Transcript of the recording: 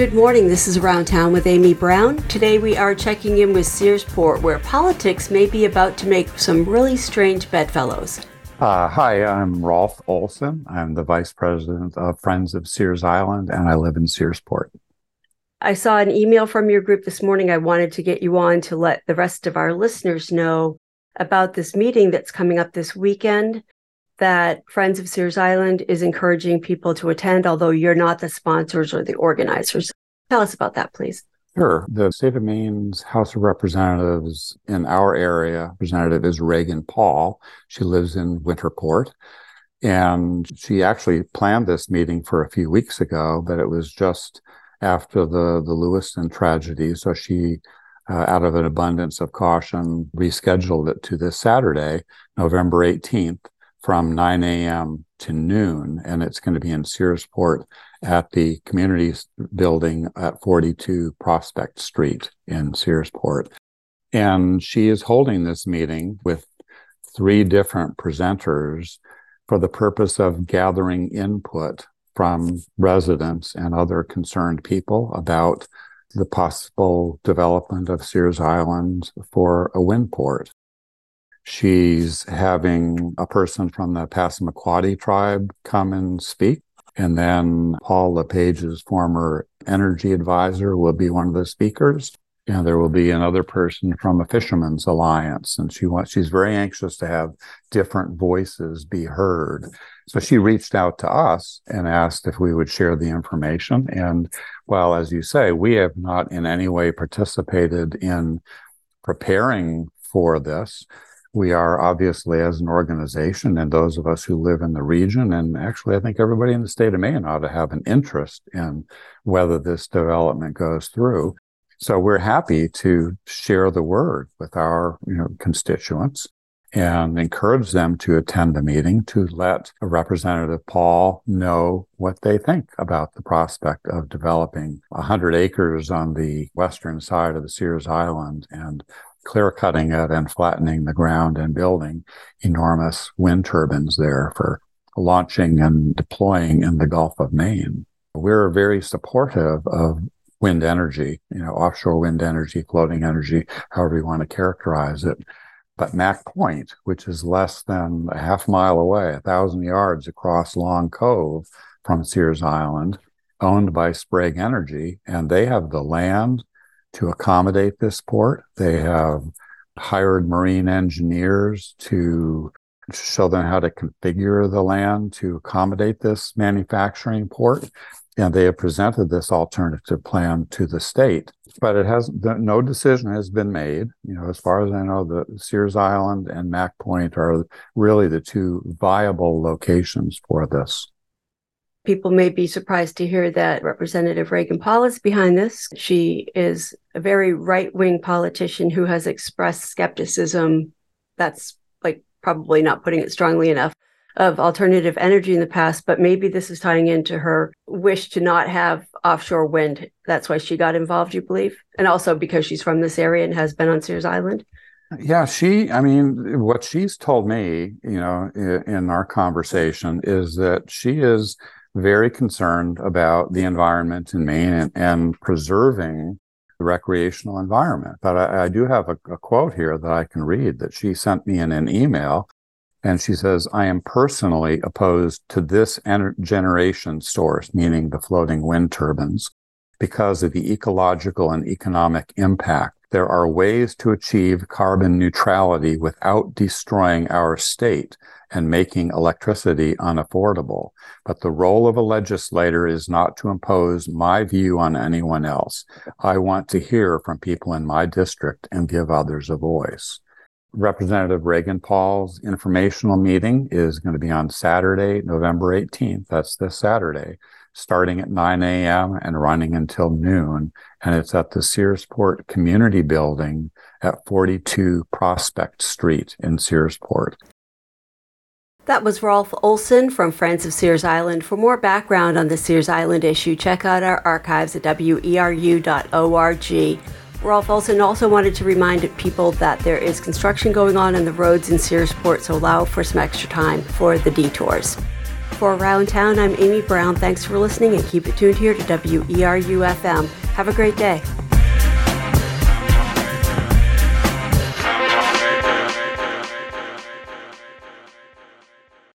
Good morning. This is Around Town with Amy Browne. Today we are checking in with Searsport, where politics may be about to make some really strange bedfellows. Uh, hi, I'm Rolf Olsen. I'm the Vice President of Friends of Sears Island, and I live in Searsport. I saw an email from your group this morning. I wanted to get you on to let the rest of our listeners know about this meeting that's coming up this weekend that Friends of Sears Island is encouraging people to attend, although you're not the sponsors or the organizers. Tell us about that, please. Sure. The state of Maine's House of Representatives in our area, representative is Reagan Paul. She lives in Winterport. And she actually planned this meeting for a few weeks ago, but it was just after the, the Lewiston tragedy. So she, uh, out of an abundance of caution, rescheduled it to this Saturday, November 18th from 9 a.m. to noon. And it's going to be in Searsport at the community building at 42 Prospect Street in Searsport. And she is holding this meeting with three different presenters for the purpose of gathering input from residents and other concerned people about the possible development of Sears Island for a wind port. She's having a person from the Passamaquoddy tribe come and speak and then Paul LePage's former energy advisor will be one of the speakers. And there will be another person from a Fishermen's Alliance. And she wants, she's very anxious to have different voices be heard. So she reached out to us and asked if we would share the information. And while, as you say, we have not in any way participated in preparing for this, we are obviously as an organization and those of us who live in the region and actually i think everybody in the state of maine ought to have an interest in whether this development goes through. So we're happy to share the word with our you know, constituents and encourage them to attend the meeting to let representative paul know what they think about the prospect of developing 100 acres on the western side of the sears island and clear cutting it and flattening the ground and building enormous wind turbines there for launching and deploying in the Gulf of Maine. We're very supportive of wind energy, you know, offshore wind energy, floating energy, however you want to characterize it. But Mack Point, which is less than a half mile away, a thousand yards across Long Cove from Sears Island, owned by Sprague Energy, and they have the land, to accommodate this port. They have hired marine engineers to show them how to configure the land to accommodate this manufacturing port. And they have presented this alternative plan to the state, but it has no decision has been made. You know, as far as I know, the Sears Island and Mack Point are really the two viable locations for this. People may be surprised to hear that Representative Reagan Paul is behind this. She is a very right wing politician who has expressed skepticism. That's like probably not putting it strongly enough of alternative energy in the past, but maybe this is tying into her wish to not have offshore wind. That's why she got involved, you believe? And also because she's from this area and has been on Sears Island. Yeah, she, I mean, what she's told me, you know, in our conversation is that she is very concerned about the environment in Maine and, and preserving the recreational environment. But I, I do have a, a, quote here that I can read that she sent me in an email. And she says, I am personally opposed to this ener- generation source, meaning the floating wind turbines, because of the ecological and economic impact there are ways to achieve carbon neutrality without destroying our state and making electricity unaffordable. But the role of a legislator is not to impose my view on anyone else. I want to hear from people in my district and give others a voice. Representative Reagan Paul's informational meeting is going to be on Saturday, November 18th. That's this Saturday starting at 9 a.m. and running until noon. And it's at the Searsport Community Building at 42 Prospect Street in Searsport. That was Rolf Olsen from Friends of Sears Island. For more background on the Sears Island issue, check out our archives at weru.org. Rolf Olsen also wanted to remind people that there is construction going on on the roads in Searsport, so allow for some extra time for the detours. For Around Town, I'm Amy Browne. Thanks for listening and keep it tuned here to WERU FM. Have a great day.